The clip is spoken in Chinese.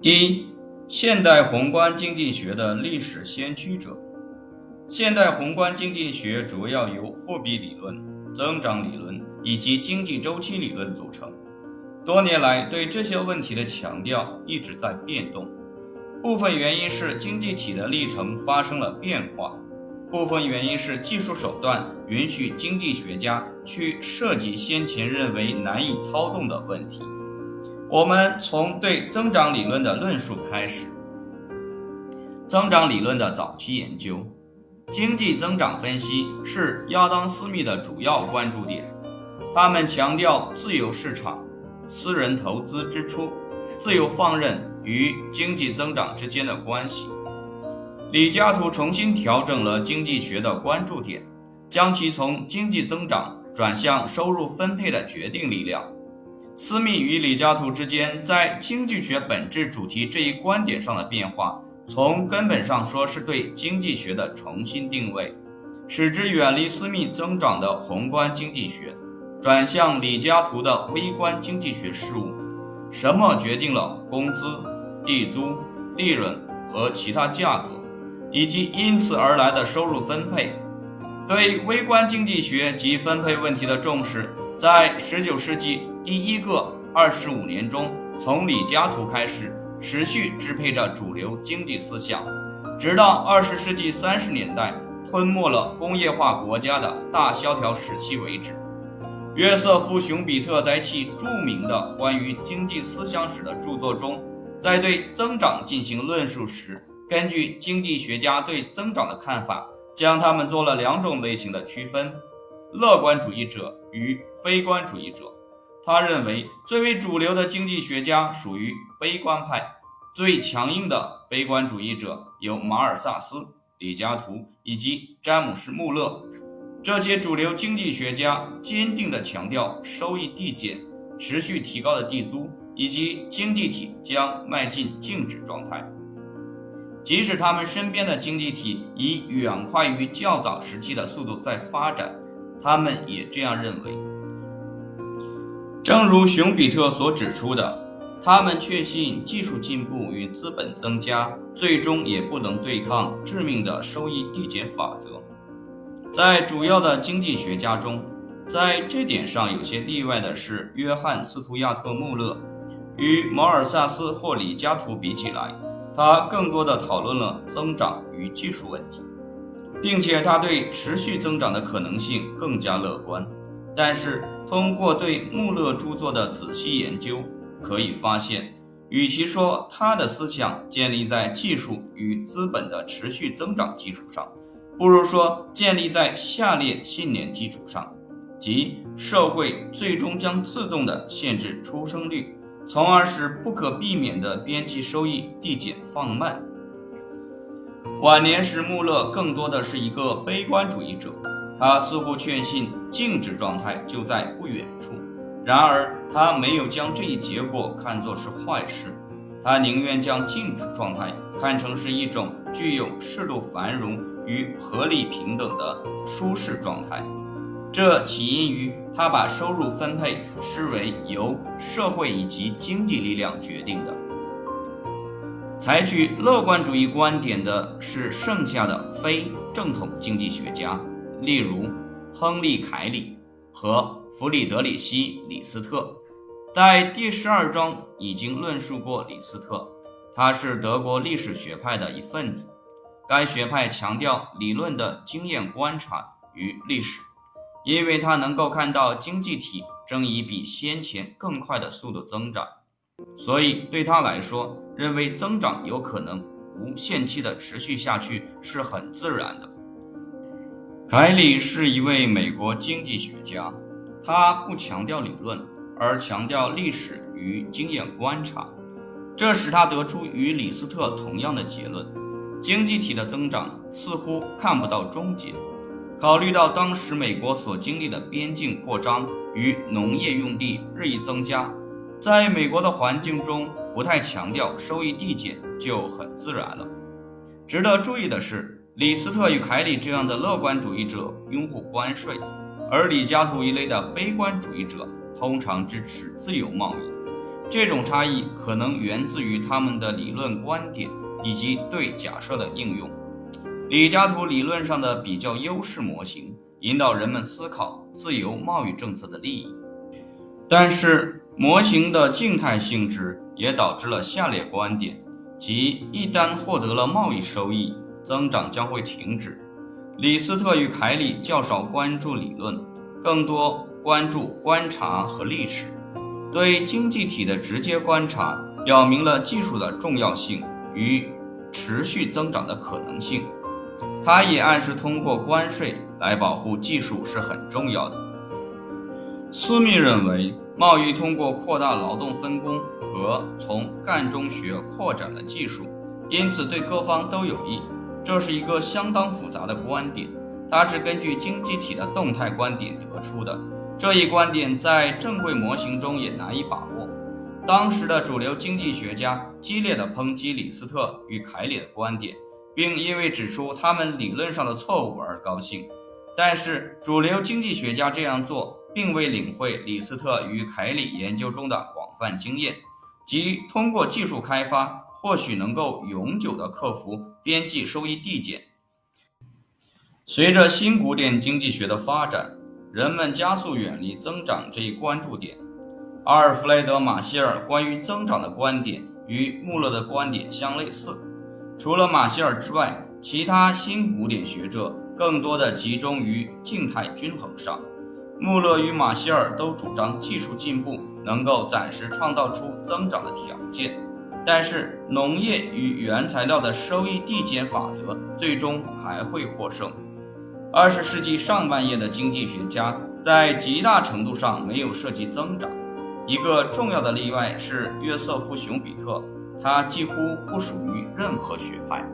一、现代宏观经济学的历史先驱者。现代宏观经济学主要由货币理论、增长理论以及经济周期理论组成。多年来，对这些问题的强调一直在变动。部分原因是经济体的历程发生了变化，部分原因是技术手段允许经济学家去涉及先前认为难以操纵的问题。我们从对增长理论的论述开始。增长理论的早期研究，经济增长分析是亚当·斯密的主要关注点。他们强调自由市场、私人投资支出、自由放任。与经济增长之间的关系，李嘉图重新调整了经济学的关注点，将其从经济增长转向收入分配的决定力量。斯密与李嘉图之间在经济学本质主题这一观点上的变化，从根本上说是对经济学的重新定位，使之远离斯密增长的宏观经济学，转向李嘉图的微观经济学事务。什么决定了工资？地租、利润和其他价格，以及因此而来的收入分配，对微观经济学及分配问题的重视，在19世纪第一个25年中，从李嘉图开始，持续支配着主流经济思想，直到20世纪30年代吞没了工业化国家的大萧条时期为止。约瑟夫·熊彼特在其著名的关于经济思想史的著作中。在对增长进行论述时，根据经济学家对增长的看法，将他们做了两种类型的区分：乐观主义者与悲观主义者。他认为，最为主流的经济学家属于悲观派，最强硬的悲观主义者有马尔萨斯、李嘉图以及詹姆斯·穆勒。这些主流经济学家坚定地强调收益递减、持续提高的地租。以及经济体将迈进静止状态，即使他们身边的经济体以远快于较早时期的速度在发展，他们也这样认为。正如熊彼特所指出的，他们确信技术进步与资本增加最终也不能对抗致命的收益递减法则。在主要的经济学家中，在这点上有些例外的是约翰·斯图亚特·穆勒。与马尔萨斯或李嘉图比起来，他更多的讨论了增长与技术问题，并且他对持续增长的可能性更加乐观。但是，通过对穆勒著作的仔细研究，可以发现，与其说他的思想建立在技术与资本的持续增长基础上，不如说建立在下列信念基础上，即社会最终将自动地限制出生率。从而使不可避免的边际收益递减放慢。晚年时，穆勒更多的是一个悲观主义者，他似乎确信静止状态就在不远处。然而，他没有将这一结果看作是坏事，他宁愿将静止状态看成是一种具有适度繁荣与合理平等的舒适状态。这起因于他把收入分配视为由社会以及经济力量决定的。采取乐观主义观点的是剩下的非正统经济学家，例如亨利·凯里和弗里德里希·李斯特。在第十二章已经论述过李斯特，他是德国历史学派的一份子。该学派强调理论的经验观察与历史。因为他能够看到经济体正以比先前更快的速度增长，所以对他来说，认为增长有可能无限期的持续下去是很自然的。凯里是一位美国经济学家，他不强调理论，而强调历史与经验观察，这使他得出与李斯特同样的结论：经济体的增长似乎看不到终结。考虑到当时美国所经历的边境扩张与农业用地日益增加，在美国的环境中不太强调收益递减就很自然了。值得注意的是，李斯特与凯里这样的乐观主义者拥护关税，而李嘉图一类的悲观主义者通常支持自由贸易。这种差异可能源自于他们的理论观点以及对假设的应用。李嘉图理论上的比较优势模型引导人们思考自由贸易政策的利益，但是模型的静态性质也导致了下列观点：即一旦获得了贸易收益，增长将会停止。李斯特与凯里较少关注理论，更多关注观察和历史。对经济体的直接观察表明了技术的重要性与持续增长的可能性。他也暗示通过关税来保护技术是很重要的。斯密认为，贸易通过扩大劳动分工和从干中学扩展了技术，因此对各方都有益。这是一个相当复杂的观点，它是根据经济体的动态观点得出的。这一观点在正规模型中也难以把握。当时的主流经济学家激烈地抨击李斯特与凯里的观点，并因为指出他们理论上的错误而高兴。但是，主流经济学家这样做并未领会李斯特与凯里研究中的广泛经验，即通过技术开发或许能够永久地克服边际收益递减。随着新古典经济学的发展。人们加速远离增长这一关注点。阿尔弗雷德·马歇尔关于增长的观点与穆勒的观点相类似。除了马歇尔之外，其他新古典学者更多的集中于静态均衡上。穆勒与马歇尔都主张技术进步能够暂时创造出增长的条件，但是农业与原材料的收益递减法则最终还会获胜。二十世纪上半叶的经济学家在极大程度上没有涉及增长。一个重要的例外是约瑟夫·熊彼特，他几乎不属于任何学派。